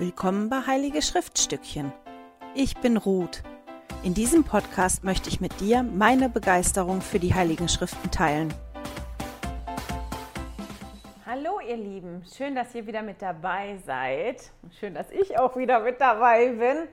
Willkommen bei Heilige Schriftstückchen. Ich bin Ruth. In diesem Podcast möchte ich mit dir meine Begeisterung für die Heiligen Schriften teilen. Hallo ihr Lieben, schön, dass ihr wieder mit dabei seid. Schön, dass ich auch wieder mit dabei bin.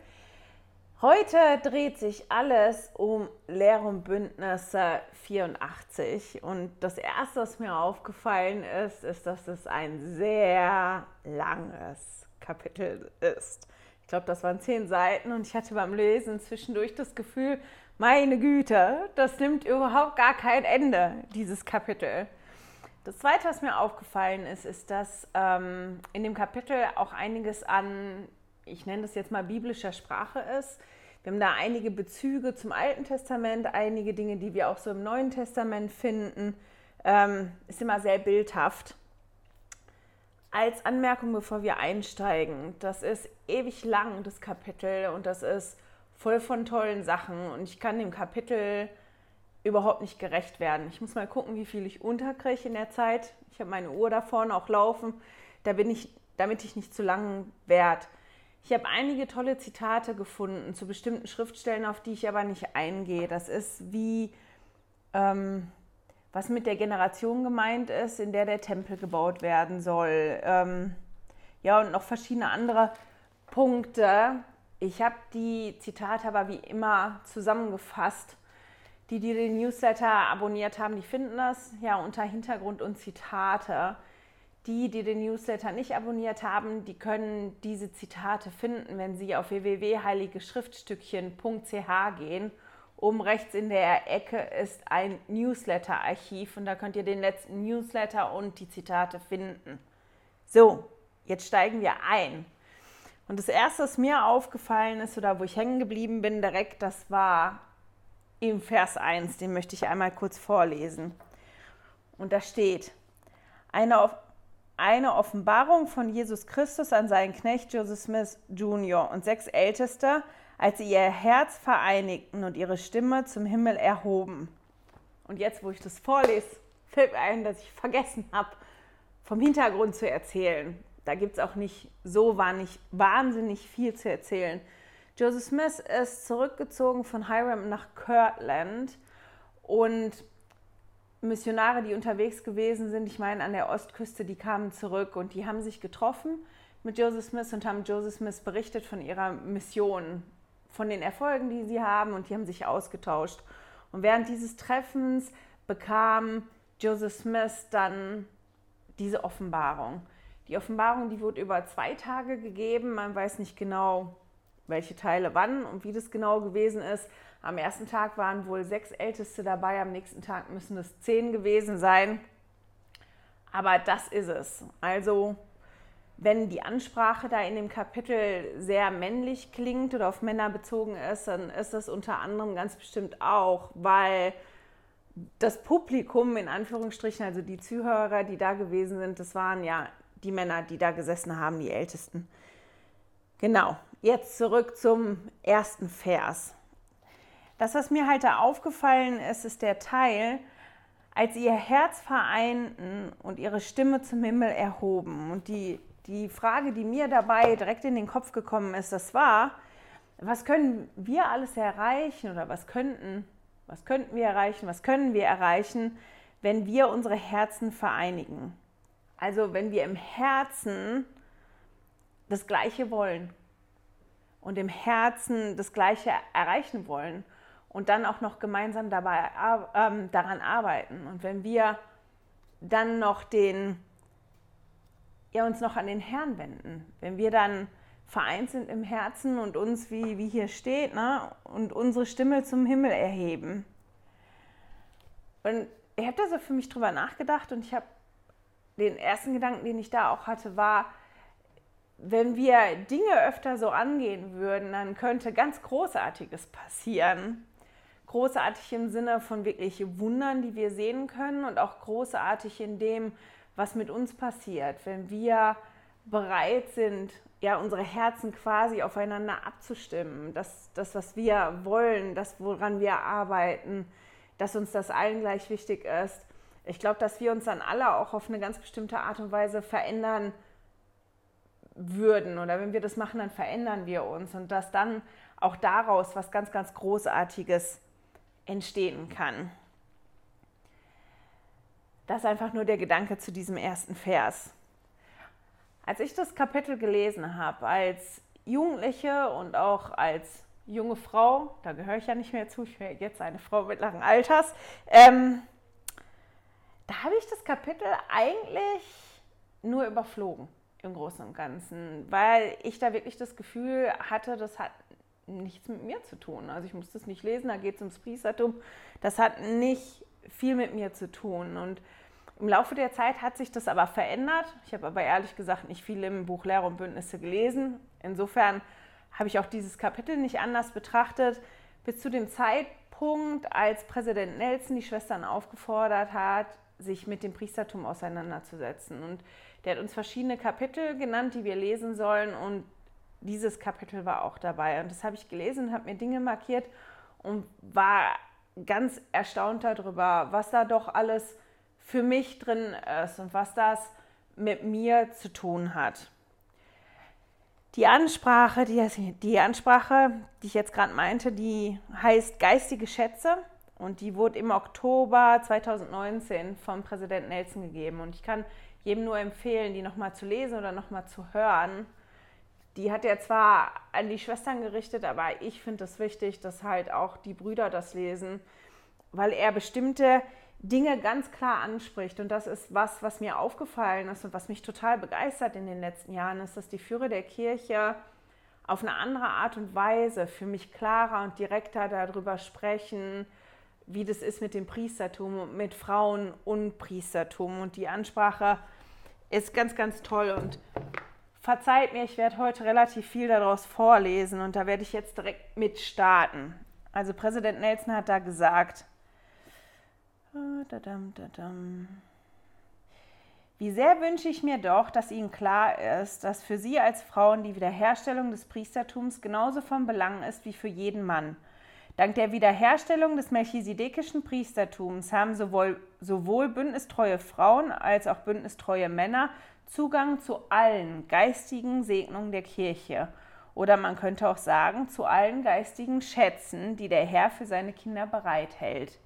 Heute dreht sich alles um Lehr- und Bündnisse 84. Und das Erste, was mir aufgefallen ist, ist, dass es ein sehr langes Kapitel ist. Ich glaube, das waren zehn Seiten und ich hatte beim Lesen zwischendurch das Gefühl, meine Güte, das nimmt überhaupt gar kein Ende, dieses Kapitel. Das Zweite, was mir aufgefallen ist, ist, dass ähm, in dem Kapitel auch einiges an, ich nenne das jetzt mal biblischer Sprache ist. Wir haben da einige Bezüge zum Alten Testament, einige Dinge, die wir auch so im Neuen Testament finden. Ähm, ist immer sehr bildhaft als Anmerkung, bevor wir einsteigen, das ist ewig lang, das Kapitel, und das ist voll von tollen Sachen. Und ich kann dem Kapitel überhaupt nicht gerecht werden. Ich muss mal gucken, wie viel ich unterkriege in der Zeit. Ich habe meine Uhr da vorne auch laufen, da bin ich, damit ich nicht zu lang werde. Ich habe einige tolle Zitate gefunden zu bestimmten Schriftstellen, auf die ich aber nicht eingehe. Das ist wie ähm, was mit der Generation gemeint ist, in der der Tempel gebaut werden soll. Ähm, ja, und noch verschiedene andere Punkte. Ich habe die Zitate aber wie immer zusammengefasst. Die, die den Newsletter abonniert haben, die finden das ja unter Hintergrund und Zitate. Die, die den Newsletter nicht abonniert haben, die können diese Zitate finden, wenn sie auf www.heiligeschriftstückchen.ch gehen Oben rechts in der Ecke ist ein Newsletter-Archiv und da könnt ihr den letzten Newsletter und die Zitate finden. So, jetzt steigen wir ein. Und das erste, was mir aufgefallen ist oder wo ich hängen geblieben bin direkt, das war im Vers 1, den möchte ich einmal kurz vorlesen. Und da steht, eine, eine Offenbarung von Jesus Christus an seinen Knecht Joseph Smith Jr. und sechs Älteste als sie ihr Herz vereinigten und ihre Stimme zum Himmel erhoben. Und jetzt, wo ich das vorlese, fällt mir ein, dass ich vergessen habe, vom Hintergrund zu erzählen. Da gibt es auch nicht so wahnsinnig viel zu erzählen. Joseph Smith ist zurückgezogen von Hiram nach Kirtland und Missionare, die unterwegs gewesen sind, ich meine an der Ostküste, die kamen zurück und die haben sich getroffen mit Joseph Smith und haben Joseph Smith berichtet von ihrer Mission von den Erfolgen, die sie haben und die haben sich ausgetauscht. Und während dieses Treffens bekam Joseph Smith dann diese Offenbarung. Die Offenbarung, die wurde über zwei Tage gegeben. Man weiß nicht genau, welche Teile wann und wie das genau gewesen ist. Am ersten Tag waren wohl sechs Älteste dabei, am nächsten Tag müssen es zehn gewesen sein. Aber das ist es. Also wenn die Ansprache da in dem Kapitel sehr männlich klingt oder auf Männer bezogen ist, dann ist das unter anderem ganz bestimmt auch, weil das Publikum in Anführungsstrichen, also die Zuhörer, die da gewesen sind, das waren ja die Männer, die da gesessen haben, die Ältesten. Genau, jetzt zurück zum ersten Vers. Das, was mir halt da aufgefallen ist, ist der Teil, als ihr Herz vereinten und ihre Stimme zum Himmel erhoben. Und die die Frage, die mir dabei direkt in den Kopf gekommen ist, das war, was können wir alles erreichen oder was könnten, was könnten wir erreichen, was können wir erreichen, wenn wir unsere Herzen vereinigen? Also wenn wir im Herzen das Gleiche wollen und im Herzen das Gleiche erreichen wollen und dann auch noch gemeinsam dabei äh, daran arbeiten. Und wenn wir dann noch den ja uns noch an den Herrn wenden. Wenn wir dann vereint sind im Herzen und uns, wie, wie hier steht, ne, und unsere Stimme zum Himmel erheben. Und ich habe da so für mich drüber nachgedacht und ich habe den ersten Gedanken, den ich da auch hatte, war, wenn wir Dinge öfter so angehen würden, dann könnte ganz Großartiges passieren. Großartig im Sinne von wirklich Wundern, die wir sehen können und auch großartig in dem, was mit uns passiert, wenn wir bereit sind, ja, unsere Herzen quasi aufeinander abzustimmen, das, das, was wir wollen, das, woran wir arbeiten, dass uns das allen gleich wichtig ist. Ich glaube, dass wir uns dann alle auch auf eine ganz bestimmte Art und Weise verändern würden oder wenn wir das machen, dann verändern wir uns und dass dann auch daraus was ganz, ganz Großartiges entstehen kann. Das ist einfach nur der Gedanke zu diesem ersten Vers. Als ich das Kapitel gelesen habe, als Jugendliche und auch als junge Frau, da gehöre ich ja nicht mehr zu, ich wäre jetzt eine Frau mittleren Alters, ähm, da habe ich das Kapitel eigentlich nur überflogen im Großen und Ganzen, weil ich da wirklich das Gefühl hatte, das hat nichts mit mir zu tun. Also ich musste es nicht lesen, da geht es ums Priestertum. Das hat nicht viel mit mir zu tun. Und im Laufe der Zeit hat sich das aber verändert. Ich habe aber ehrlich gesagt nicht viel im Buch Lehre und Bündnisse gelesen. Insofern habe ich auch dieses Kapitel nicht anders betrachtet. Bis zu dem Zeitpunkt, als Präsident Nelson die Schwestern aufgefordert hat, sich mit dem Priestertum auseinanderzusetzen. Und der hat uns verschiedene Kapitel genannt, die wir lesen sollen. Und dieses Kapitel war auch dabei. Und das habe ich gelesen, habe mir Dinge markiert und war ganz erstaunt darüber, was da doch alles für mich drin ist und was das mit mir zu tun hat. Die Ansprache, die, die Ansprache, die ich jetzt gerade meinte, die heißt Geistige Schätze und die wurde im Oktober 2019 vom Präsident Nelson gegeben. Und ich kann jedem nur empfehlen, die nochmal zu lesen oder nochmal zu hören. Die hat er zwar an die Schwestern gerichtet, aber ich finde es wichtig, dass halt auch die Brüder das lesen, weil er bestimmte Dinge ganz klar anspricht. Und das ist was, was mir aufgefallen ist und was mich total begeistert in den letzten Jahren, ist, dass die Führer der Kirche auf eine andere Art und Weise für mich klarer und direkter darüber sprechen, wie das ist mit dem Priestertum mit Frauen und Priestertum. Und die Ansprache ist ganz, ganz toll. Und verzeiht mir, ich werde heute relativ viel daraus vorlesen und da werde ich jetzt direkt mit starten. Also Präsident Nelson hat da gesagt, wie sehr wünsche ich mir doch, dass Ihnen klar ist, dass für Sie als Frauen die Wiederherstellung des Priestertums genauso von Belang ist wie für jeden Mann. Dank der Wiederherstellung des melchisedekischen Priestertums haben sowohl, sowohl bündnistreue Frauen als auch bündnistreue Männer Zugang zu allen geistigen Segnungen der Kirche. Oder man könnte auch sagen, zu allen geistigen Schätzen, die der Herr für seine Kinder bereithält.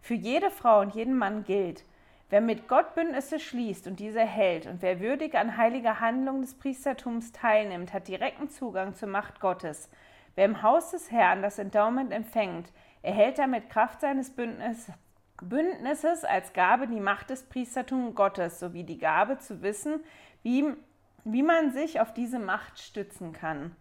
Für jede Frau und jeden Mann gilt, wer mit Gott Bündnisse schließt und diese hält und wer würdig an heiliger Handlung des Priestertums teilnimmt, hat direkten Zugang zur Macht Gottes. Wer im Haus des Herrn das Endowment empfängt, erhält damit Kraft seines Bündnisses, Bündnisses als Gabe die Macht des Priestertums Gottes sowie die Gabe zu wissen, wie, wie man sich auf diese Macht stützen kann.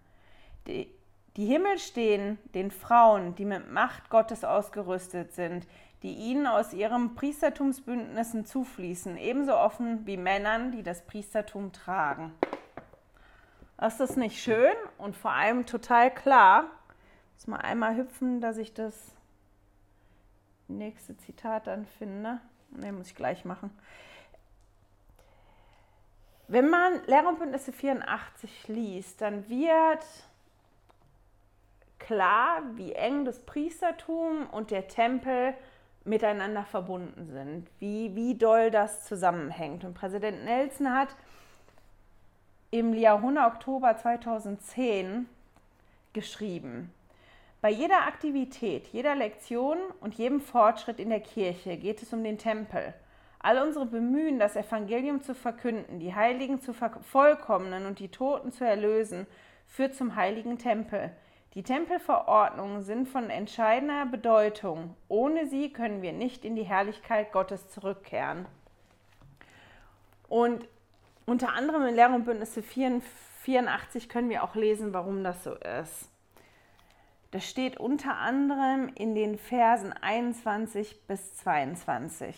Die, die Himmel stehen den Frauen, die mit Macht Gottes ausgerüstet sind, die ihnen aus ihren Priestertumsbündnissen zufließen, ebenso offen wie Männern, die das Priestertum tragen. Ist das nicht schön und vor allem total klar? Muss mal einmal hüpfen, dass ich das nächste Zitat dann finde. Ne, muss ich gleich machen. Wenn man Lehrer und Bündnisse 84 liest, dann wird klar, wie eng das Priestertum und der Tempel miteinander verbunden sind, wie, wie doll das zusammenhängt. Und Präsident Nelson hat im Liahuna Oktober 2010 geschrieben, bei jeder Aktivität, jeder Lektion und jedem Fortschritt in der Kirche geht es um den Tempel. All unsere Bemühen, das Evangelium zu verkünden, die Heiligen zu vervollkommnen und die Toten zu erlösen, führt zum heiligen Tempel. Die Tempelverordnungen sind von entscheidender Bedeutung. Ohne sie können wir nicht in die Herrlichkeit Gottes zurückkehren. Und unter anderem in Lehr und Bündnisse 84 können wir auch lesen, warum das so ist. Das steht unter anderem in den Versen 21 bis 22.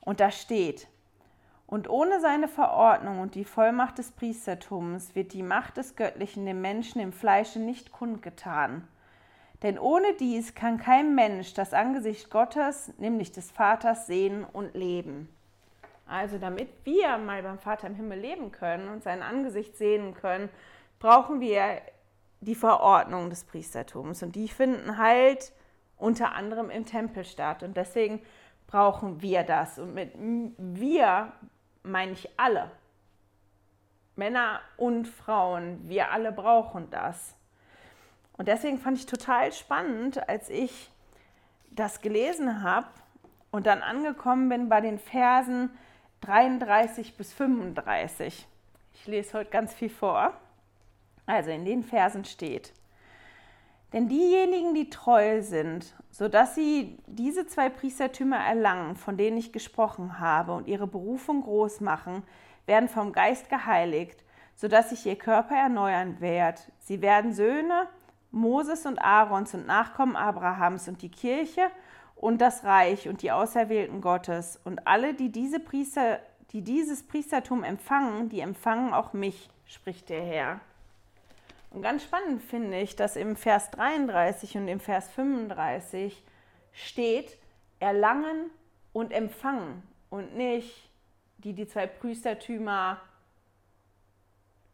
Und da steht, und ohne seine Verordnung und die Vollmacht des Priestertums wird die Macht des Göttlichen dem Menschen im Fleische nicht kundgetan. Denn ohne dies kann kein Mensch das Angesicht Gottes, nämlich des Vaters, sehen und leben. Also damit wir mal beim Vater im Himmel leben können und sein Angesicht sehen können, brauchen wir die Verordnung des Priestertums. Und die finden halt unter anderem im Tempel statt. Und deswegen brauchen wir das. Und mit wir meine ich alle. Männer und Frauen, wir alle brauchen das. Und deswegen fand ich total spannend, als ich das gelesen habe und dann angekommen bin bei den Versen 33 bis 35. Ich lese heute ganz viel vor. Also in den Versen steht, denn diejenigen, die treu sind, sodass sie diese zwei Priestertümer erlangen, von denen ich gesprochen habe, und ihre Berufung groß machen, werden vom Geist geheiligt, sodass sich ihr Körper erneuern wird. Sie werden Söhne Moses und Aarons und Nachkommen Abrahams und die Kirche und das Reich und die Auserwählten Gottes und alle, die, diese Priester, die dieses Priestertum empfangen, die empfangen auch mich, spricht der Herr. Und ganz spannend finde ich, dass im Vers 33 und im Vers 35 steht, erlangen und empfangen und nicht die die zwei Priestertümer,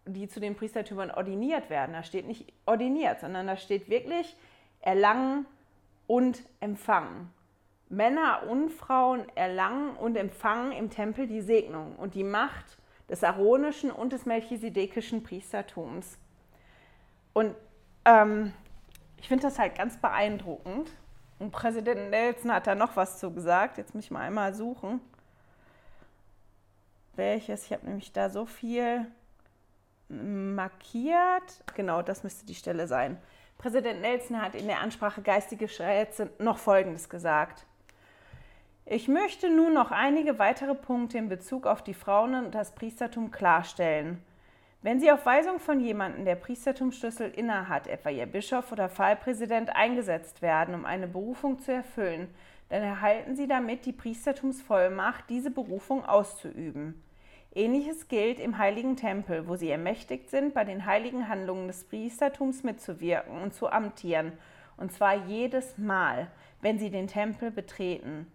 die zu den Priestertümern ordiniert werden. Da steht nicht ordiniert, sondern da steht wirklich erlangen und empfangen. Männer und Frauen erlangen und empfangen im Tempel die Segnung und die Macht des aaronischen und des melchisedekischen Priestertums. Und ähm, ich finde das halt ganz beeindruckend. Und Präsident Nelson hat da noch was zu gesagt. Jetzt muss ich mal einmal suchen. Welches? Ich habe nämlich da so viel markiert. Genau, das müsste die Stelle sein. Präsident Nelson hat in der Ansprache Geistige Schätze noch Folgendes gesagt. Ich möchte nun noch einige weitere Punkte in Bezug auf die Frauen und das Priestertum klarstellen. Wenn Sie auf Weisung von jemandem, der Priestertumsschlüssel innehat, etwa Ihr Bischof oder Pfarrpräsident, eingesetzt werden, um eine Berufung zu erfüllen, dann erhalten Sie damit die Priestertumsvollmacht, diese Berufung auszuüben. Ähnliches gilt im heiligen Tempel, wo Sie ermächtigt sind, bei den heiligen Handlungen des Priestertums mitzuwirken und zu amtieren, und zwar jedes Mal, wenn Sie den Tempel betreten.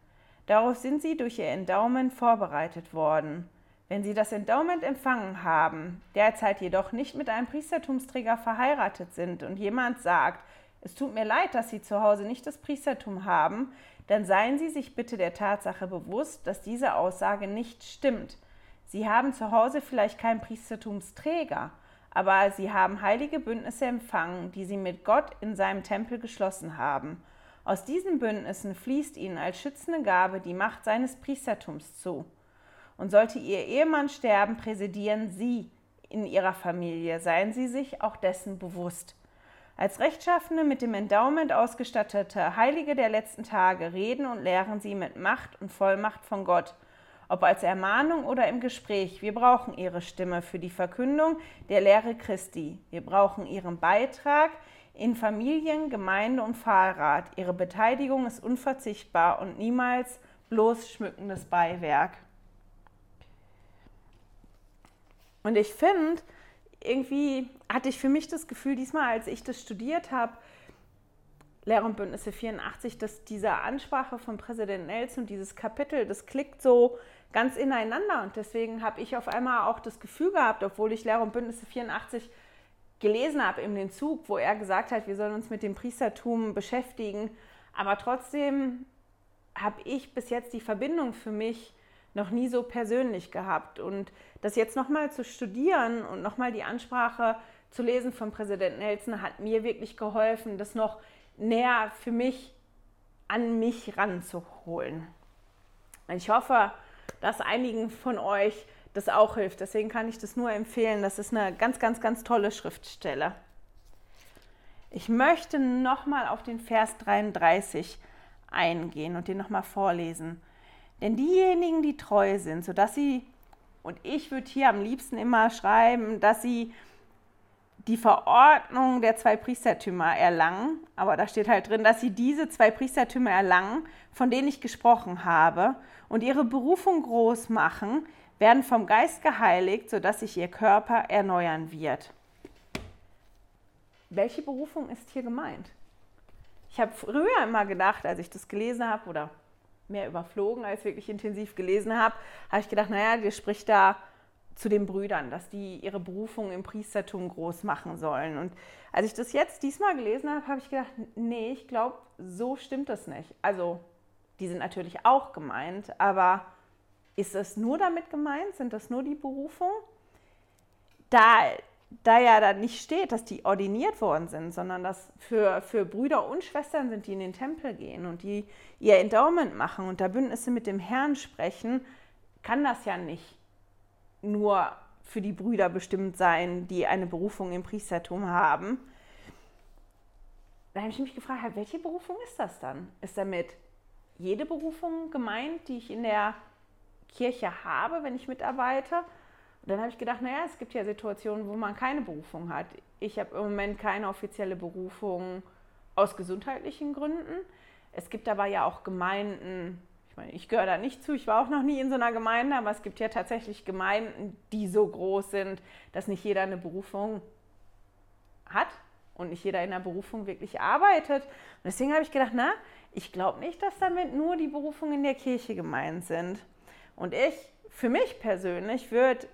Darauf sind Sie durch Ihr Endowment vorbereitet worden. Wenn Sie das Endowment empfangen haben, derzeit jedoch nicht mit einem Priestertumsträger verheiratet sind und jemand sagt, es tut mir leid, dass Sie zu Hause nicht das Priestertum haben, dann seien Sie sich bitte der Tatsache bewusst, dass diese Aussage nicht stimmt. Sie haben zu Hause vielleicht keinen Priestertumsträger, aber Sie haben heilige Bündnisse empfangen, die Sie mit Gott in seinem Tempel geschlossen haben. Aus diesen Bündnissen fließt Ihnen als schützende Gabe die Macht seines Priestertums zu. Und sollte Ihr Ehemann sterben, präsidieren Sie in Ihrer Familie. Seien Sie sich auch dessen bewusst. Als rechtschaffene, mit dem Endowment ausgestattete Heilige der letzten Tage reden und lehren Sie mit Macht und Vollmacht von Gott, ob als Ermahnung oder im Gespräch. Wir brauchen Ihre Stimme für die Verkündung der Lehre Christi. Wir brauchen Ihren Beitrag in Familien, Gemeinde und Pfarrrat. Ihre Beteiligung ist unverzichtbar und niemals bloß schmückendes Beiwerk. Und ich finde, irgendwie hatte ich für mich das Gefühl, diesmal, als ich das studiert habe, Lehre und Bündnisse 84, dass diese Ansprache von Präsident Nelson, dieses Kapitel, das klickt so ganz ineinander. Und deswegen habe ich auf einmal auch das Gefühl gehabt, obwohl ich Lehre und Bündnisse 84 gelesen habe in den Zug, wo er gesagt hat, wir sollen uns mit dem Priestertum beschäftigen. Aber trotzdem habe ich bis jetzt die Verbindung für mich noch nie so persönlich gehabt. Und das jetzt nochmal zu studieren und nochmal die Ansprache zu lesen von Präsident Nelson hat mir wirklich geholfen, das noch näher für mich an mich ranzuholen. Ich hoffe, dass einigen von euch das auch hilft. Deswegen kann ich das nur empfehlen. Das ist eine ganz, ganz, ganz tolle Schriftstelle. Ich möchte nochmal auf den Vers 33 eingehen und den nochmal vorlesen. Denn diejenigen, die treu sind, sodass sie, und ich würde hier am liebsten immer schreiben, dass sie die Verordnung der zwei Priestertümer erlangen, aber da steht halt drin, dass sie diese zwei Priestertümer erlangen, von denen ich gesprochen habe, und ihre Berufung groß machen, werden vom Geist geheiligt, sodass sich ihr Körper erneuern wird. Welche Berufung ist hier gemeint? Ich habe früher immer gedacht, als ich das gelesen habe oder mehr überflogen als wirklich intensiv gelesen habe, habe ich gedacht, naja, der spricht da zu den Brüdern, dass die ihre Berufung im Priestertum groß machen sollen. Und als ich das jetzt diesmal gelesen habe, habe ich gedacht, nee, ich glaube, so stimmt das nicht. Also, die sind natürlich auch gemeint, aber ist es nur damit gemeint? Sind das nur die Berufung? da, da ja dann nicht steht, dass die ordiniert worden sind, sondern dass für, für Brüder und Schwestern sind, die in den Tempel gehen und die ihr Endowment machen und da Bündnisse mit dem Herrn sprechen, kann das ja nicht nur für die Brüder bestimmt sein, die eine Berufung im Priestertum haben. Da habe ich mich gefragt, welche Berufung ist das dann? Ist damit jede Berufung gemeint, die ich in der Kirche habe, wenn ich mitarbeite? Und dann habe ich gedacht, naja, es gibt ja Situationen, wo man keine Berufung hat. Ich habe im Moment keine offizielle Berufung aus gesundheitlichen Gründen. Es gibt aber ja auch Gemeinden, ich meine, ich gehöre da nicht zu, ich war auch noch nie in so einer Gemeinde, aber es gibt ja tatsächlich Gemeinden, die so groß sind, dass nicht jeder eine Berufung hat und nicht jeder in der Berufung wirklich arbeitet. Und deswegen habe ich gedacht, na, ich glaube nicht, dass damit nur die Berufungen in der Kirche gemeint sind. Und ich, für mich persönlich, würde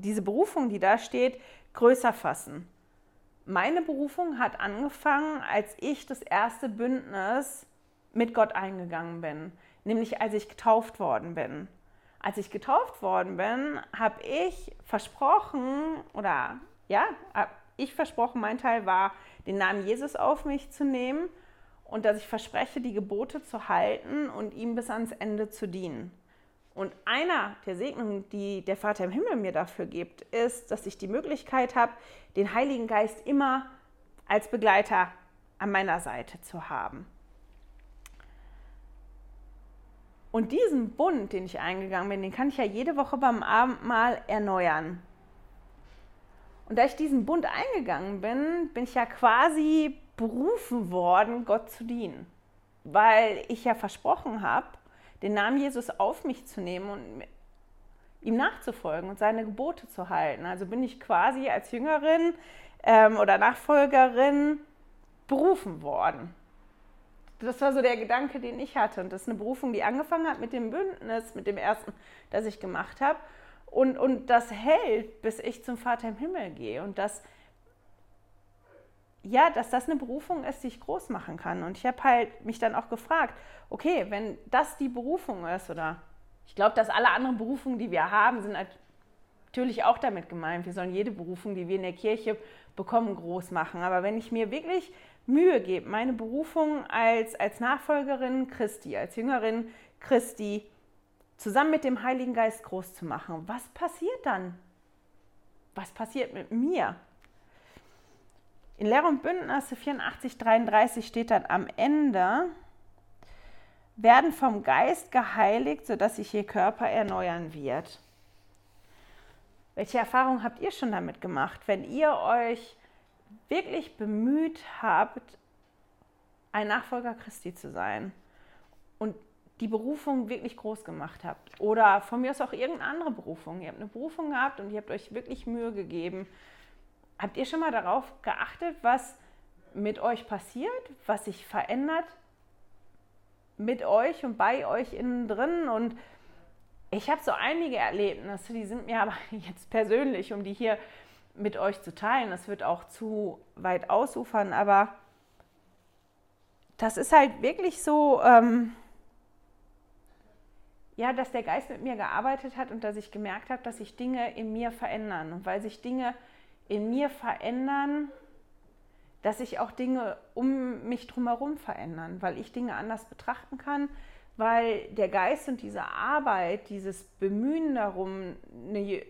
diese Berufung, die da steht, größer fassen. Meine Berufung hat angefangen, als ich das erste Bündnis mit Gott eingegangen bin nämlich als ich getauft worden bin. Als ich getauft worden bin, habe ich versprochen, oder ja, ich versprochen, mein Teil war, den Namen Jesus auf mich zu nehmen und dass ich verspreche, die Gebote zu halten und ihm bis ans Ende zu dienen. Und einer der Segnungen, die der Vater im Himmel mir dafür gibt, ist, dass ich die Möglichkeit habe, den Heiligen Geist immer als Begleiter an meiner Seite zu haben. Und diesen Bund, den ich eingegangen bin, den kann ich ja jede Woche beim Abendmahl erneuern. Und da ich diesen Bund eingegangen bin, bin ich ja quasi berufen worden, Gott zu dienen. Weil ich ja versprochen habe, den Namen Jesus auf mich zu nehmen und ihm nachzufolgen und seine Gebote zu halten. Also bin ich quasi als Jüngerin ähm, oder Nachfolgerin berufen worden das war so der Gedanke, den ich hatte. Und das ist eine Berufung, die angefangen hat mit dem Bündnis, mit dem ersten, das ich gemacht habe. Und, und das hält, bis ich zum Vater im Himmel gehe. Und das, ja, dass das eine Berufung ist, die ich groß machen kann. Und ich habe halt mich dann auch gefragt, okay, wenn das die Berufung ist, oder ich glaube, dass alle anderen Berufungen, die wir haben, sind natürlich auch damit gemeint. Wir sollen jede Berufung, die wir in der Kirche bekommen, groß machen. Aber wenn ich mir wirklich Mühe gebe, meine Berufung als, als Nachfolgerin Christi, als Jüngerin Christi, zusammen mit dem Heiligen Geist groß zu machen, was passiert dann? Was passiert mit mir? In Lehre und Bündnisse 84, 33 steht dann am Ende, werden vom Geist geheiligt, sodass sich ihr Körper erneuern wird. Welche Erfahrungen habt ihr schon damit gemacht, wenn ihr euch wirklich bemüht habt, ein Nachfolger Christi zu sein und die Berufung wirklich groß gemacht habt oder von mir aus auch irgendeine andere Berufung. Ihr habt eine Berufung gehabt und ihr habt euch wirklich Mühe gegeben. Habt ihr schon mal darauf geachtet, was mit euch passiert, was sich verändert mit euch und bei euch innen drin? Und ich habe so einige Erlebnisse, die sind mir aber jetzt persönlich, um die hier mit euch zu teilen. Das wird auch zu weit ausufern, aber das ist halt wirklich so, ähm, ja, dass der Geist mit mir gearbeitet hat und dass ich gemerkt habe, dass sich Dinge in mir verändern. Und weil sich Dinge in mir verändern, dass sich auch Dinge um mich drumherum verändern, weil ich Dinge anders betrachten kann, weil der Geist und diese Arbeit, dieses Bemühen darum, eine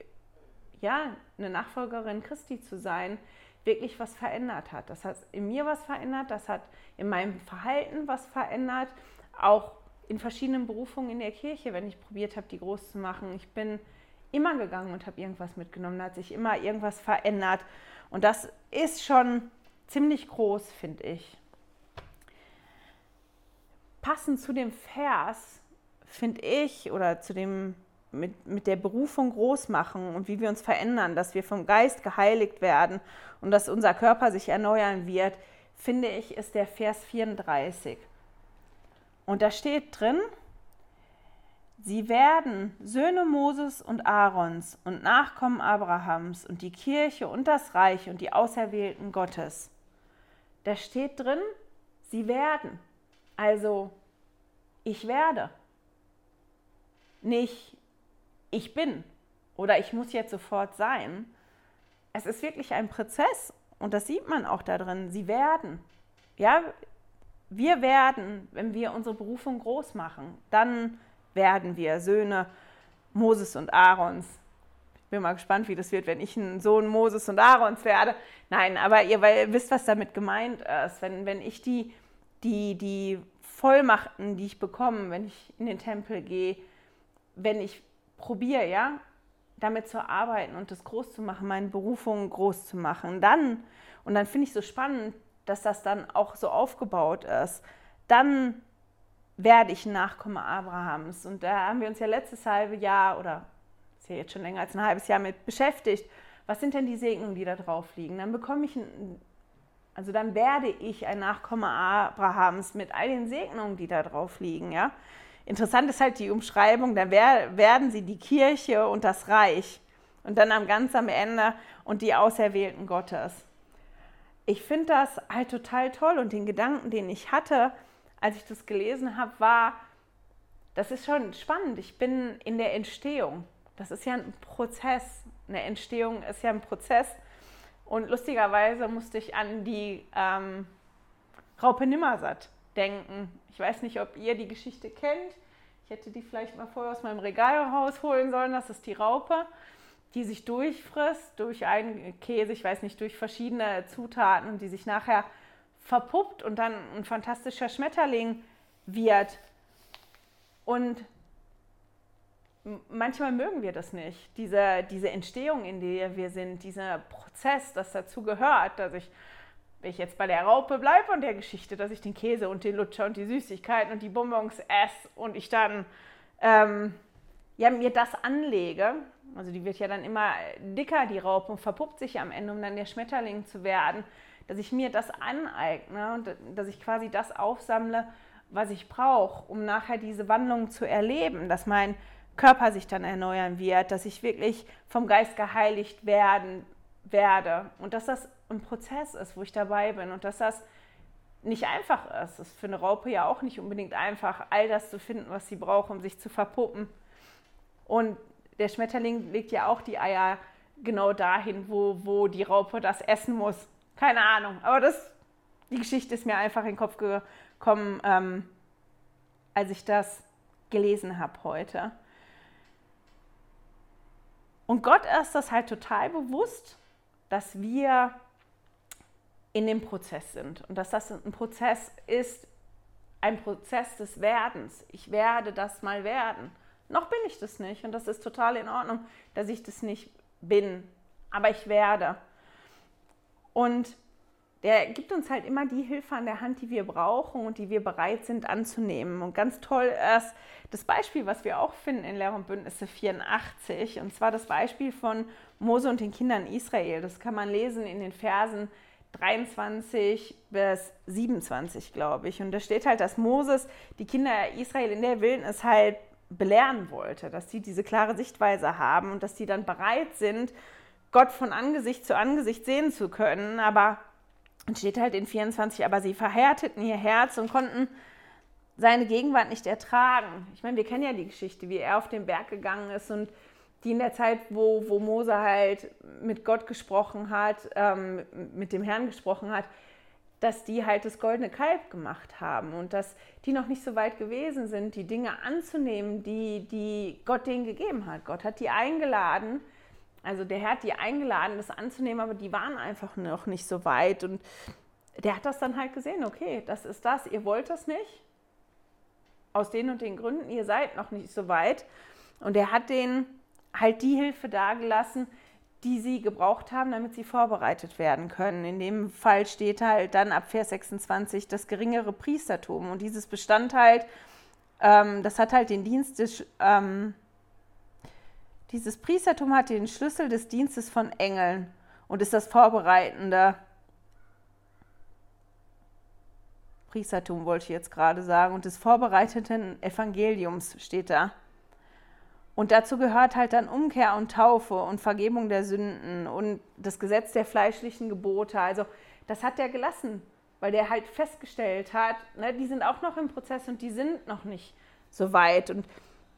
ja, eine Nachfolgerin Christi zu sein, wirklich was verändert hat. Das hat in mir was verändert, das hat in meinem Verhalten was verändert, auch in verschiedenen Berufungen in der Kirche, wenn ich probiert habe, die groß zu machen. Ich bin immer gegangen und habe irgendwas mitgenommen, da hat sich immer irgendwas verändert. Und das ist schon ziemlich groß, finde ich. Passend zu dem Vers, finde ich, oder zu dem mit, mit der Berufung groß machen und wie wir uns verändern, dass wir vom Geist geheiligt werden und dass unser Körper sich erneuern wird, finde ich, ist der Vers 34. Und da steht drin, sie werden Söhne Moses und Aarons und Nachkommen Abrahams und die Kirche und das Reich und die Auserwählten Gottes. Da steht drin, sie werden. Also, ich werde. Nicht ich bin oder ich muss jetzt sofort sein, es ist wirklich ein Prozess und das sieht man auch da drin. Sie werden. Ja, wir werden, wenn wir unsere Berufung groß machen, dann werden wir Söhne Moses und Aarons. Ich bin mal gespannt, wie das wird, wenn ich ein Sohn Moses und Aarons werde. Nein, aber ihr, wisst, was damit gemeint ist. Wenn, wenn ich die, die, die Vollmachten, die ich bekomme, wenn ich in den Tempel gehe, wenn ich probiere, ja, damit zu arbeiten und das groß zu machen, meine Berufung groß zu machen, dann, und dann finde ich so spannend, dass das dann auch so aufgebaut ist, dann werde ich ein Nachkomme Abrahams. Und da haben wir uns ja letztes halbe Jahr oder ist ja jetzt schon länger als ein halbes Jahr mit beschäftigt. Was sind denn die Segnungen, die da drauf liegen? Dann bekomme ich ein, also dann werde ich ein Nachkomme Abrahams mit all den Segnungen, die da drauf liegen, ja. Interessant ist halt die Umschreibung, da werden sie die Kirche und das Reich und dann am ganz am Ende und die Auserwählten Gottes. Ich finde das halt total toll und den Gedanken, den ich hatte, als ich das gelesen habe, war, das ist schon spannend. Ich bin in der Entstehung. Das ist ja ein Prozess. Eine Entstehung ist ja ein Prozess. Und lustigerweise musste ich an die ähm, Raupe Nimmersatt denken. Ich weiß nicht, ob ihr die Geschichte kennt. Ich hätte die vielleicht mal vorher aus meinem Regal rausholen sollen. Das ist die Raupe, die sich durchfrisst durch einen Käse, ich weiß nicht, durch verschiedene Zutaten und die sich nachher verpuppt und dann ein fantastischer Schmetterling wird. Und manchmal mögen wir das nicht, diese, diese Entstehung, in der wir sind, dieser Prozess, das dazu gehört, dass ich wenn ich jetzt bei der Raupe bleibe und der Geschichte, dass ich den Käse und den Lutscher und die Süßigkeiten und die Bonbons esse und ich dann ähm, ja, mir das anlege, also die wird ja dann immer dicker, die Raupe, und verpuppt sich am Ende, um dann der Schmetterling zu werden, dass ich mir das aneigne und dass ich quasi das aufsammle, was ich brauche, um nachher diese Wandlung zu erleben, dass mein Körper sich dann erneuern wird, dass ich wirklich vom Geist geheiligt werden werde und dass das ein Prozess ist, wo ich dabei bin und dass das nicht einfach ist. Es ist für eine Raupe ja auch nicht unbedingt einfach, all das zu finden, was sie braucht, um sich zu verpuppen. Und der Schmetterling legt ja auch die Eier genau dahin, wo, wo die Raupe das essen muss. Keine Ahnung. Aber das, die Geschichte ist mir einfach in den Kopf gekommen, ähm, als ich das gelesen habe heute. Und Gott ist das halt total bewusst, dass wir in dem Prozess sind und dass das ein Prozess ist, ein Prozess des Werdens. Ich werde das mal werden. Noch bin ich das nicht und das ist total in Ordnung, dass ich das nicht bin, aber ich werde. Und der gibt uns halt immer die Hilfe an der Hand, die wir brauchen und die wir bereit sind anzunehmen. Und ganz toll ist das Beispiel, was wir auch finden in Lehr und Bündnisse 84, und zwar das Beispiel von Mose und den Kindern Israel. Das kann man lesen in den Versen 23 bis 27, glaube ich. Und da steht halt, dass Moses die Kinder Israel in der Wildnis halt belehren wollte, dass sie diese klare Sichtweise haben und dass sie dann bereit sind, Gott von Angesicht zu Angesicht sehen zu können. Aber und steht halt in 24, aber sie verhärteten ihr Herz und konnten seine Gegenwart nicht ertragen. Ich meine, wir kennen ja die Geschichte, wie er auf den Berg gegangen ist und die in der Zeit, wo, wo Mose halt mit Gott gesprochen hat, ähm, mit dem Herrn gesprochen hat, dass die halt das goldene Kalb gemacht haben und dass die noch nicht so weit gewesen sind, die Dinge anzunehmen, die, die Gott denen gegeben hat. Gott hat die eingeladen, also der Herr hat die eingeladen, das anzunehmen, aber die waren einfach noch nicht so weit. Und der hat das dann halt gesehen, okay, das ist das, ihr wollt das nicht. Aus den und den Gründen, ihr seid noch nicht so weit. Und er hat denen halt die Hilfe dagelassen, die sie gebraucht haben, damit sie vorbereitet werden können. In dem Fall steht halt dann ab Vers 26 das geringere Priestertum. Und dieses bestand halt, ähm, das hat halt den Dienst des, ähm, dieses Priestertum hat den Schlüssel des Dienstes von Engeln und ist das vorbereitende Priestertum, wollte ich jetzt gerade sagen, und des vorbereiteten Evangeliums steht da. Und dazu gehört halt dann Umkehr und Taufe und Vergebung der Sünden und das Gesetz der fleischlichen Gebote. Also das hat er gelassen, weil der halt festgestellt hat, ne, die sind auch noch im Prozess und die sind noch nicht so weit. Und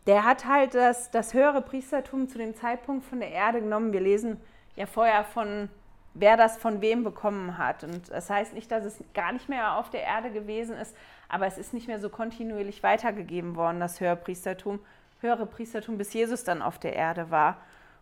der hat halt das, das höhere Priestertum zu dem Zeitpunkt von der Erde genommen. Wir lesen ja vorher von wer das von wem bekommen hat. Und das heißt nicht, dass es gar nicht mehr auf der Erde gewesen ist, aber es ist nicht mehr so kontinuierlich weitergegeben worden, das Höherpriestertum, höhere Priestertum, bis Jesus dann auf der Erde war.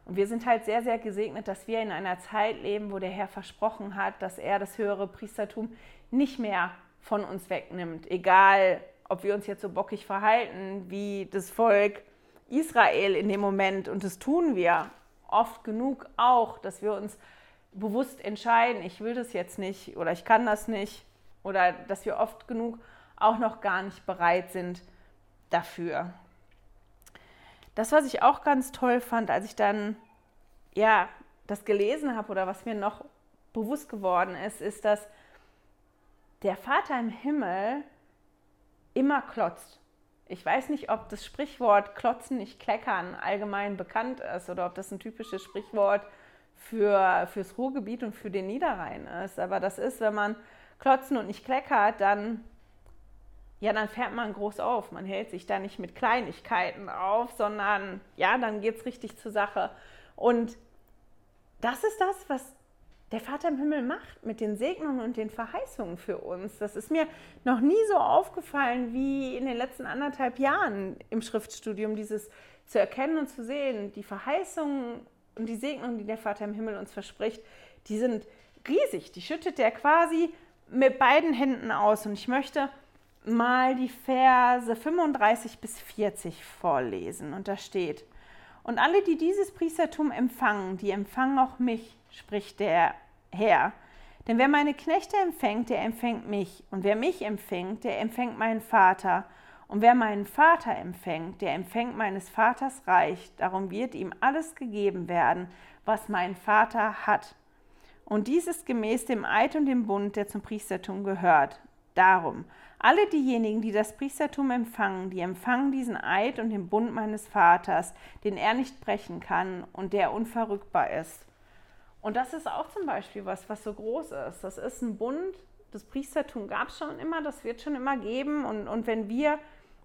Und wir sind halt sehr, sehr gesegnet, dass wir in einer Zeit leben, wo der Herr versprochen hat, dass er das höhere Priestertum nicht mehr von uns wegnimmt. Egal, ob wir uns jetzt so bockig verhalten wie das Volk Israel in dem Moment. Und das tun wir oft genug auch, dass wir uns bewusst entscheiden, ich will das jetzt nicht oder ich kann das nicht. Oder dass wir oft genug auch noch gar nicht bereit sind dafür. Das, was ich auch ganz toll fand, als ich dann ja das gelesen habe oder was mir noch bewusst geworden ist, ist, dass der Vater im Himmel immer klotzt. Ich weiß nicht, ob das Sprichwort klotzen, nicht kleckern allgemein bekannt ist oder ob das ein typisches Sprichwort für, fürs Ruhrgebiet und für den Niederrhein ist. Aber das ist, wenn man klotzen und nicht kleckert, dann, ja, dann fährt man groß auf. Man hält sich da nicht mit Kleinigkeiten auf, sondern ja, dann geht es richtig zur Sache. Und das ist das, was der Vater im Himmel macht mit den Segnungen und den Verheißungen für uns. Das ist mir noch nie so aufgefallen wie in den letzten anderthalb Jahren im Schriftstudium, dieses zu erkennen und zu sehen, die Verheißungen und die Segnungen, die der Vater im Himmel uns verspricht, die sind riesig. Die schüttet er quasi mit beiden Händen aus. Und ich möchte mal die Verse 35 bis 40 vorlesen. Und da steht, und alle, die dieses Priestertum empfangen, die empfangen auch mich, spricht der Herr. Denn wer meine Knechte empfängt, der empfängt mich. Und wer mich empfängt, der empfängt meinen Vater. Und wer meinen Vater empfängt, der empfängt meines Vaters Reich. Darum wird ihm alles gegeben werden, was mein Vater hat. Und dies ist gemäß dem Eid und dem Bund, der zum Priestertum gehört. Darum, alle diejenigen, die das Priestertum empfangen, die empfangen diesen Eid und den Bund meines Vaters, den er nicht brechen kann und der unverrückbar ist. Und das ist auch zum Beispiel was, was so groß ist. Das ist ein Bund, das Priestertum gab es schon immer, das wird schon immer geben. Und, und wenn wir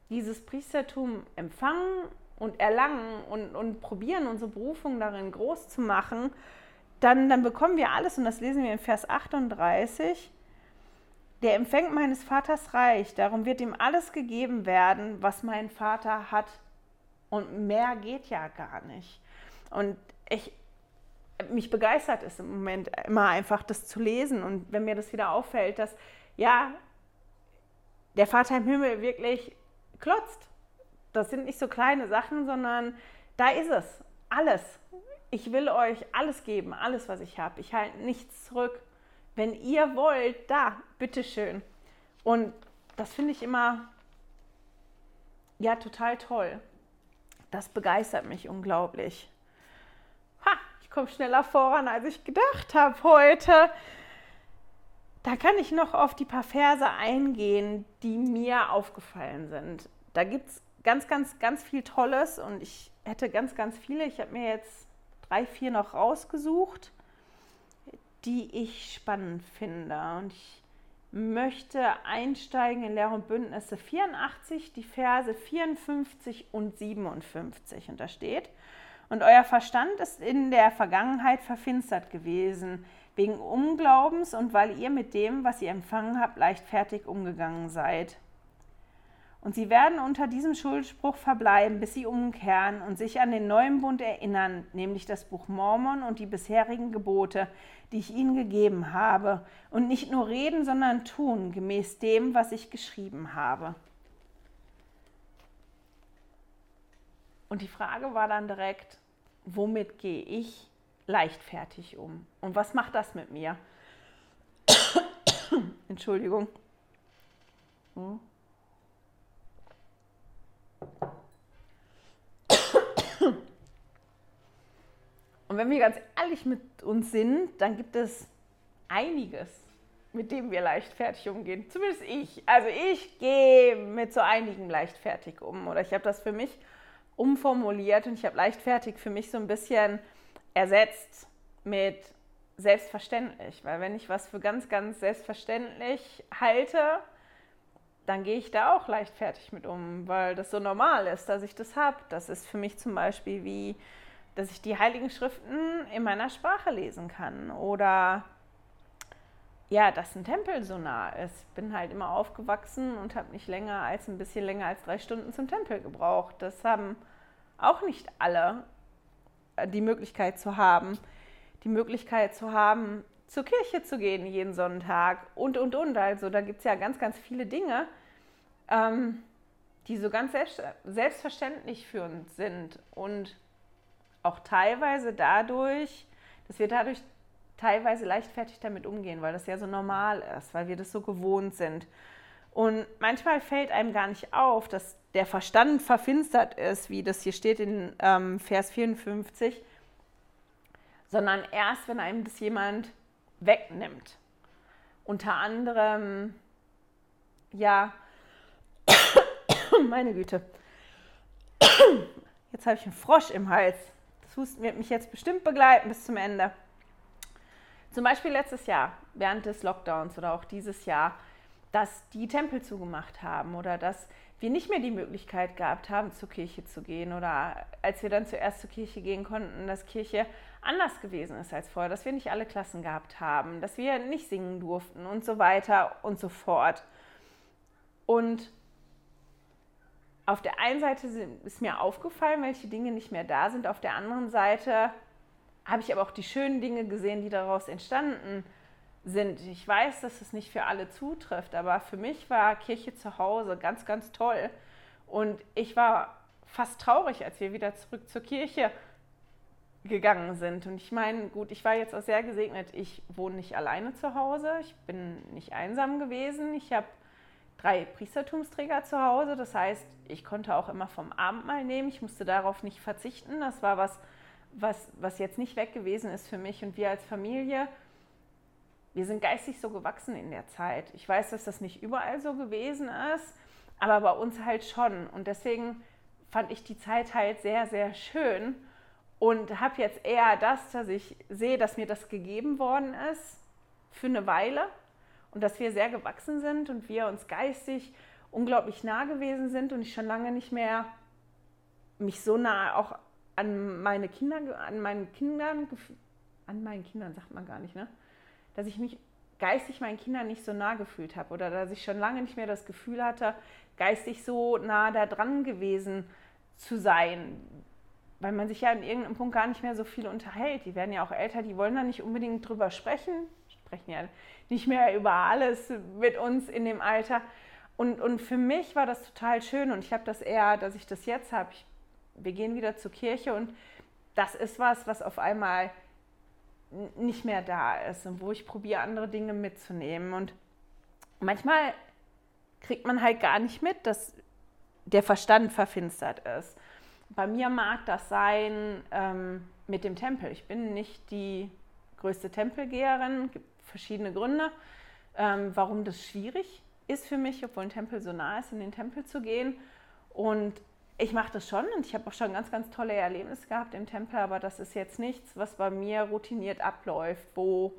dieses Priestertum empfangen und erlangen und, und probieren, unsere Berufung darin groß zu machen, dann, dann bekommen wir alles, und das lesen wir in Vers 38, der empfängt meines Vaters Reich, darum wird ihm alles gegeben werden, was mein Vater hat. Und mehr geht ja gar nicht. Und ich, mich begeistert es im Moment immer einfach, das zu lesen. Und wenn mir das wieder auffällt, dass ja, der Vater im Himmel wirklich klotzt. Das sind nicht so kleine Sachen, sondern da ist es. Alles. Ich will euch alles geben, alles, was ich habe. Ich halte nichts zurück. Wenn ihr wollt, da, bitteschön. Und das finde ich immer, ja, total toll. Das begeistert mich unglaublich. Komme schneller voran, als ich gedacht habe heute. Da kann ich noch auf die paar Verse eingehen, die mir aufgefallen sind. Da gibt es ganz, ganz, ganz viel Tolles und ich hätte ganz, ganz viele. Ich habe mir jetzt drei, vier noch rausgesucht die ich spannend finde. Und ich möchte einsteigen in Lehre und Bündnisse 84, die Verse 54 und 57. Und da steht, und euer Verstand ist in der Vergangenheit verfinstert gewesen, wegen Unglaubens und weil ihr mit dem, was ihr empfangen habt, leichtfertig umgegangen seid. Und sie werden unter diesem Schuldspruch verbleiben, bis sie umkehren und sich an den neuen Bund erinnern, nämlich das Buch Mormon und die bisherigen Gebote, die ich ihnen gegeben habe, und nicht nur reden, sondern tun, gemäß dem, was ich geschrieben habe. Und die Frage war dann direkt, womit gehe ich leichtfertig um? Und was macht das mit mir? Entschuldigung. Hm? Und wenn wir ganz ehrlich mit uns sind, dann gibt es einiges, mit dem wir leichtfertig umgehen. Zumindest ich. Also ich gehe mit so einigen leichtfertig um. Oder ich habe das für mich umformuliert und ich habe leichtfertig für mich so ein bisschen ersetzt mit selbstverständlich. Weil wenn ich was für ganz, ganz selbstverständlich halte, dann gehe ich da auch leichtfertig mit um, weil das so normal ist, dass ich das habe. Das ist für mich zum Beispiel wie dass ich die Heiligen Schriften in meiner Sprache lesen kann oder ja, dass ein Tempel so nah ist. Bin halt immer aufgewachsen und habe nicht länger als ein bisschen länger als drei Stunden zum Tempel gebraucht. Das haben auch nicht alle äh, die Möglichkeit zu haben, die Möglichkeit zu haben, zur Kirche zu gehen jeden Sonntag und, und, und. Also da gibt es ja ganz, ganz viele Dinge, ähm, die so ganz selbst, selbstverständlich für uns sind und auch teilweise dadurch, dass wir dadurch teilweise leichtfertig damit umgehen, weil das ja so normal ist, weil wir das so gewohnt sind. Und manchmal fällt einem gar nicht auf, dass der Verstand verfinstert ist, wie das hier steht in ähm, Vers 54, sondern erst, wenn einem das jemand wegnimmt. Unter anderem, ja, meine Güte, jetzt habe ich einen Frosch im Hals. Das Husten wird mich jetzt bestimmt begleiten bis zum Ende. Zum Beispiel letztes Jahr, während des Lockdowns oder auch dieses Jahr, dass die Tempel zugemacht haben oder dass wir nicht mehr die Möglichkeit gehabt haben, zur Kirche zu gehen oder als wir dann zuerst zur Kirche gehen konnten, dass Kirche anders gewesen ist als vorher, dass wir nicht alle Klassen gehabt haben, dass wir nicht singen durften und so weiter und so fort. Und auf der einen Seite ist mir aufgefallen, welche Dinge nicht mehr da sind, auf der anderen Seite habe ich aber auch die schönen Dinge gesehen, die daraus entstanden sind. Ich weiß, dass es nicht für alle zutrifft, aber für mich war Kirche zu Hause ganz, ganz toll. Und ich war fast traurig, als wir wieder zurück zur Kirche gegangen sind. Und ich meine, gut, ich war jetzt auch sehr gesegnet. Ich wohne nicht alleine zu Hause. Ich bin nicht einsam gewesen. Ich habe drei Priestertumsträger zu Hause. Das heißt, ich konnte auch immer vom Abendmahl nehmen. Ich musste darauf nicht verzichten. Das war was, was, was jetzt nicht weg gewesen ist für mich. Und wir als Familie, wir sind geistig so gewachsen in der Zeit. Ich weiß, dass das nicht überall so gewesen ist, aber bei uns halt schon. Und deswegen fand ich die Zeit halt sehr, sehr schön und habe jetzt eher das, dass ich sehe, dass mir das gegeben worden ist für eine Weile und dass wir sehr gewachsen sind und wir uns geistig unglaublich nah gewesen sind und ich schon lange nicht mehr mich so nah auch an meine Kinder, an meinen Kindern, an meinen Kindern sagt man gar nicht, ne? Dass ich mich geistig meinen Kindern nicht so nah gefühlt habe oder dass ich schon lange nicht mehr das Gefühl hatte, geistig so nah da dran gewesen zu sein, weil man sich ja an irgendeinem Punkt gar nicht mehr so viel unterhält. Die werden ja auch älter, die wollen da nicht unbedingt drüber sprechen, sprechen ja nicht mehr über alles mit uns in dem Alter. Und, und für mich war das total schön und ich habe das eher, dass ich das jetzt habe. Wir gehen wieder zur Kirche und das ist was, was auf einmal nicht mehr da ist und wo ich probiere, andere Dinge mitzunehmen. Und manchmal kriegt man halt gar nicht mit, dass der Verstand verfinstert ist. Bei mir mag das sein ähm, mit dem Tempel. Ich bin nicht die größte Tempelgeherin, es gibt verschiedene Gründe, ähm, warum das schwierig ist für mich, obwohl ein Tempel so nah ist, in den Tempel zu gehen. Und ich mache das schon und ich habe auch schon ganz, ganz tolle Erlebnisse gehabt im Tempel, aber das ist jetzt nichts, was bei mir routiniert abläuft, wo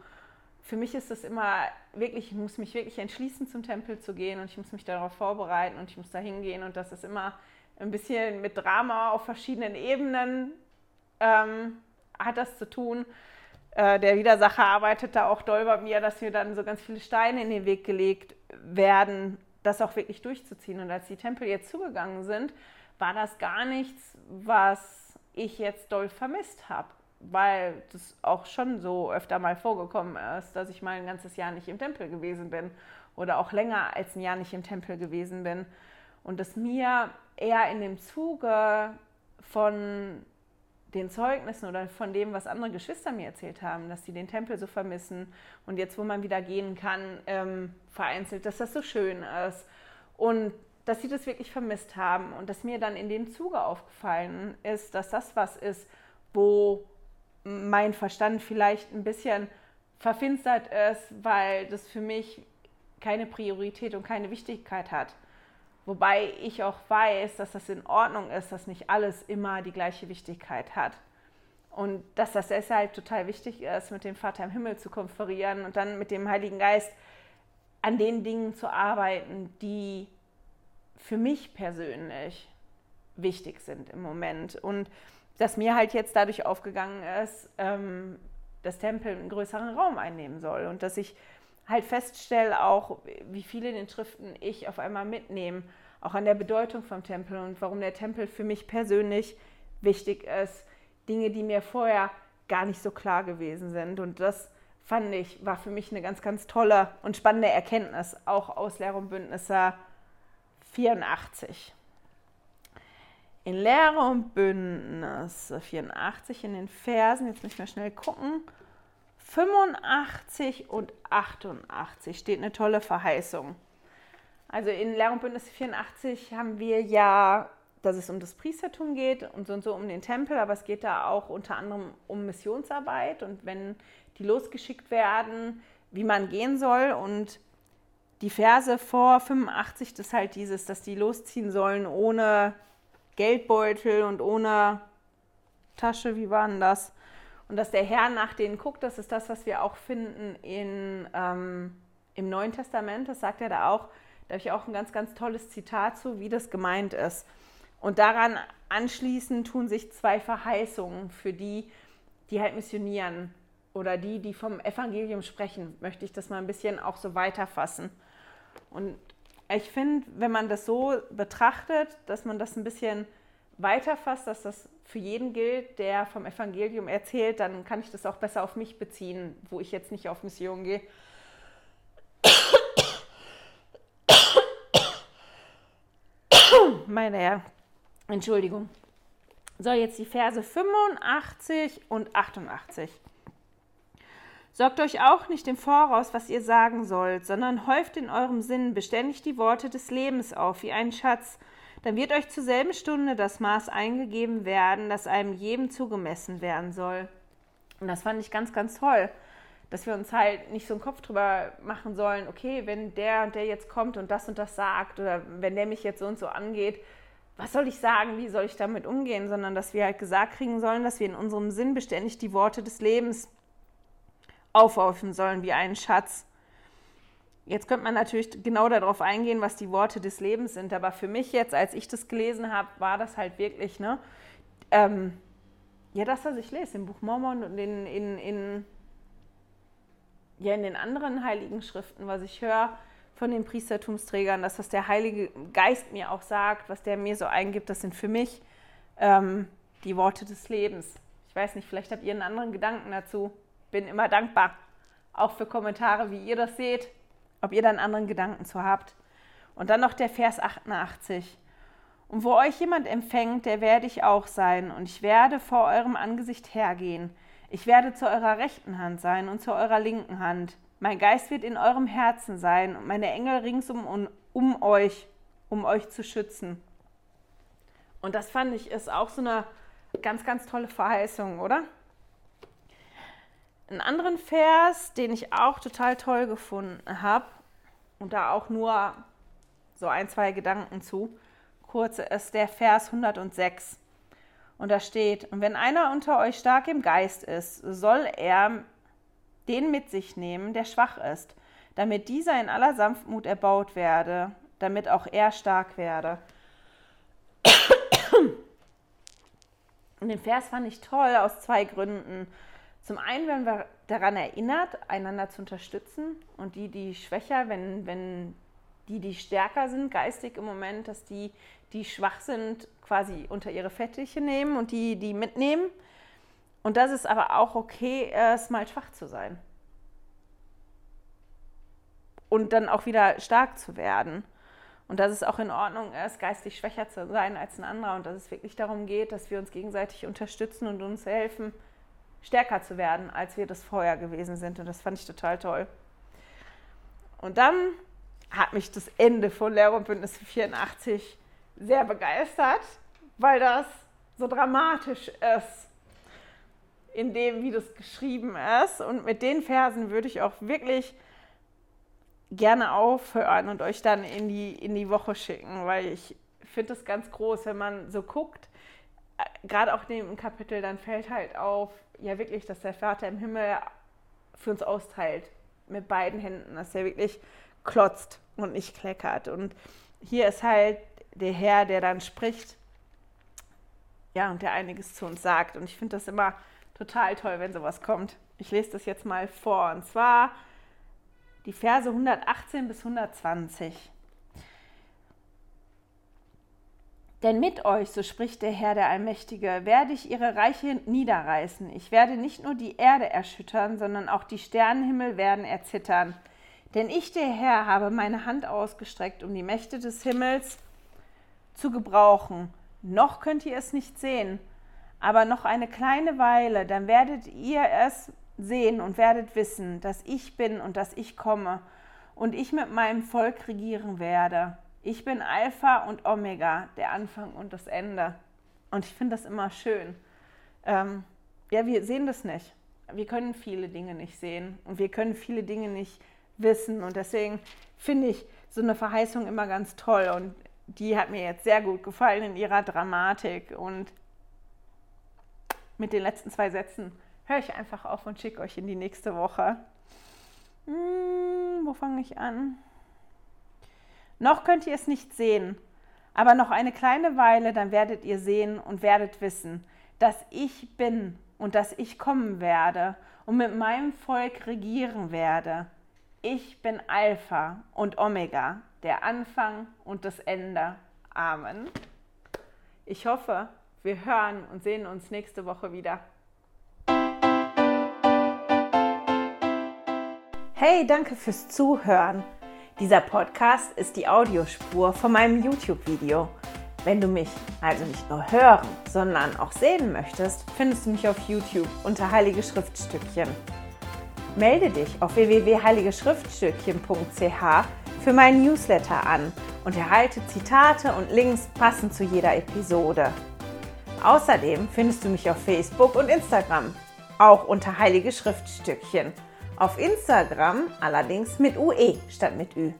für mich ist das immer wirklich, ich muss mich wirklich entschließen, zum Tempel zu gehen und ich muss mich darauf vorbereiten und ich muss da hingehen und das ist immer ein bisschen mit Drama auf verschiedenen Ebenen ähm, hat das zu tun. Äh, der Widersacher arbeitet da auch doll bei mir, dass mir dann so ganz viele Steine in den Weg gelegt werden, das auch wirklich durchzuziehen. Und als die Tempel jetzt zugegangen sind, war das gar nichts, was ich jetzt doll vermisst habe, weil das auch schon so öfter mal vorgekommen ist, dass ich mal ein ganzes Jahr nicht im Tempel gewesen bin oder auch länger als ein Jahr nicht im Tempel gewesen bin und dass mir eher in dem Zuge von den Zeugnissen oder von dem, was andere Geschwister mir erzählt haben, dass sie den Tempel so vermissen und jetzt, wo man wieder gehen kann, ähm, vereinzelt, dass das so schön ist. Und dass sie das wirklich vermisst haben und dass mir dann in dem Zuge aufgefallen ist, dass das was ist, wo mein Verstand vielleicht ein bisschen verfinstert ist, weil das für mich keine Priorität und keine Wichtigkeit hat. Wobei ich auch weiß, dass das in Ordnung ist, dass nicht alles immer die gleiche Wichtigkeit hat. Und dass das deshalb total wichtig ist, mit dem Vater im Himmel zu konferieren und dann mit dem Heiligen Geist an den Dingen zu arbeiten, die für mich persönlich wichtig sind im Moment. Und dass mir halt jetzt dadurch aufgegangen ist, ähm, dass Tempel einen größeren Raum einnehmen soll und dass ich halt feststelle auch, wie viele den Schriften ich auf einmal mitnehme, auch an der Bedeutung vom Tempel und warum der Tempel für mich persönlich wichtig ist. Dinge, die mir vorher gar nicht so klar gewesen sind. Und das fand ich, war für mich eine ganz, ganz tolle und spannende Erkenntnis, auch aus Lehre und Bündnisse 84. In Lehre und Bündnisse 84 in den Versen, jetzt müssen wir schnell gucken, 85 und 88 steht eine tolle Verheißung. Also in Lehre und Bündnis 84 haben wir ja, dass es um das Priestertum geht und so und so um den Tempel, aber es geht da auch unter anderem um Missionsarbeit und wenn die losgeschickt werden, wie man gehen soll und die Verse vor 85, das ist halt dieses, dass die losziehen sollen ohne Geldbeutel und ohne Tasche, wie war denn das? Und dass der Herr nach denen guckt, das ist das, was wir auch finden in, ähm, im Neuen Testament. Das sagt er da auch. Da habe ich auch ein ganz, ganz tolles Zitat zu, wie das gemeint ist. Und daran anschließend tun sich zwei Verheißungen für die, die halt missionieren oder die, die vom Evangelium sprechen, möchte ich das mal ein bisschen auch so weiterfassen. Und ich finde, wenn man das so betrachtet, dass man das ein bisschen weiterfasst, dass das für jeden gilt, der vom Evangelium erzählt, dann kann ich das auch besser auf mich beziehen, wo ich jetzt nicht auf Mission gehe. Meine Herren, Entschuldigung. So, jetzt die Verse 85 und 88. Sorgt euch auch nicht im Voraus, was ihr sagen sollt, sondern häuft in eurem Sinn beständig die Worte des Lebens auf, wie ein Schatz, dann wird euch zur selben Stunde das Maß eingegeben werden, das einem jedem zugemessen werden soll. Und das fand ich ganz, ganz toll, dass wir uns halt nicht so einen Kopf drüber machen sollen, okay, wenn der und der jetzt kommt und das und das sagt oder wenn der mich jetzt so und so angeht, was soll ich sagen, wie soll ich damit umgehen, sondern dass wir halt gesagt kriegen sollen, dass wir in unserem Sinn beständig die Worte des Lebens aufhäufen sollen wie einen Schatz. Jetzt könnte man natürlich genau darauf eingehen, was die Worte des Lebens sind. Aber für mich jetzt, als ich das gelesen habe, war das halt wirklich, ne? Ähm, ja, das, was ich lese im Buch Mormon und in, in, in, ja, in den anderen heiligen Schriften, was ich höre von den Priestertumsträgern, das, was der Heilige Geist mir auch sagt, was der mir so eingibt, das sind für mich ähm, die Worte des Lebens. Ich weiß nicht, vielleicht habt ihr einen anderen Gedanken dazu. Bin immer dankbar, auch für Kommentare, wie ihr das seht ob ihr da einen anderen Gedanken zu habt. Und dann noch der Vers 88. Und wo euch jemand empfängt, der werde ich auch sein, und ich werde vor eurem Angesicht hergehen. Ich werde zu eurer rechten Hand sein und zu eurer linken Hand. Mein Geist wird in eurem Herzen sein und meine Engel ringsum um, um euch, um euch zu schützen. Und das fand ich ist auch so eine ganz, ganz tolle Verheißung, oder? Einen anderen Vers, den ich auch total toll gefunden habe und da auch nur so ein, zwei Gedanken zu, kurz ist der Vers 106. Und da steht, und wenn einer unter euch stark im Geist ist, soll er den mit sich nehmen, der schwach ist, damit dieser in aller Sanftmut erbaut werde, damit auch er stark werde. Und den Vers fand ich toll aus zwei Gründen. Zum einen werden wir daran erinnert, einander zu unterstützen und die, die schwächer, wenn, wenn die, die stärker sind geistig im Moment, dass die, die schwach sind, quasi unter ihre Fettiche nehmen und die, die mitnehmen. Und dass es aber auch okay ist, mal schwach zu sein. Und dann auch wieder stark zu werden. Und dass es auch in Ordnung ist, geistig schwächer zu sein als ein anderer. Und dass es wirklich darum geht, dass wir uns gegenseitig unterstützen und uns helfen, stärker zu werden, als wir das vorher gewesen sind. Und das fand ich total toll. Und dann hat mich das Ende von Lehrer und Bündnis 84 sehr begeistert, weil das so dramatisch ist, in dem, wie das geschrieben ist. Und mit den Versen würde ich auch wirklich gerne aufhören und euch dann in die, in die Woche schicken, weil ich finde das ganz groß, wenn man so guckt, gerade auch in dem Kapitel, dann fällt halt auf, ja wirklich, dass der Vater im Himmel für uns austeilt mit beiden Händen, dass er wirklich klotzt und nicht kleckert. Und hier ist halt der Herr, der dann spricht, ja, und der einiges zu uns sagt. Und ich finde das immer total toll, wenn sowas kommt. Ich lese das jetzt mal vor. Und zwar die Verse 118 bis 120. Denn mit euch, so spricht der Herr der Allmächtige, werde ich ihre Reiche niederreißen. Ich werde nicht nur die Erde erschüttern, sondern auch die Sternenhimmel werden erzittern. Denn ich, der Herr, habe meine Hand ausgestreckt, um die Mächte des Himmels zu gebrauchen. Noch könnt ihr es nicht sehen, aber noch eine kleine Weile, dann werdet ihr es sehen und werdet wissen, dass ich bin und dass ich komme und ich mit meinem Volk regieren werde. Ich bin Alpha und Omega, der Anfang und das Ende. Und ich finde das immer schön. Ähm, ja, wir sehen das nicht. Wir können viele Dinge nicht sehen und wir können viele Dinge nicht wissen. Und deswegen finde ich so eine Verheißung immer ganz toll. Und die hat mir jetzt sehr gut gefallen in ihrer Dramatik. Und mit den letzten zwei Sätzen höre ich einfach auf und schicke euch in die nächste Woche. Hm, wo fange ich an? Noch könnt ihr es nicht sehen, aber noch eine kleine Weile, dann werdet ihr sehen und werdet wissen, dass ich bin und dass ich kommen werde und mit meinem Volk regieren werde. Ich bin Alpha und Omega, der Anfang und das Ende. Amen. Ich hoffe, wir hören und sehen uns nächste Woche wieder. Hey, danke fürs Zuhören. Dieser Podcast ist die Audiospur von meinem YouTube-Video. Wenn du mich also nicht nur hören, sondern auch sehen möchtest, findest du mich auf YouTube unter Heilige Schriftstückchen. Melde dich auf www.heiligeschriftstückchen.ch für meinen Newsletter an und erhalte Zitate und Links passend zu jeder Episode. Außerdem findest du mich auf Facebook und Instagram, auch unter Heilige Schriftstückchen. Auf Instagram allerdings mit UE statt mit Ü.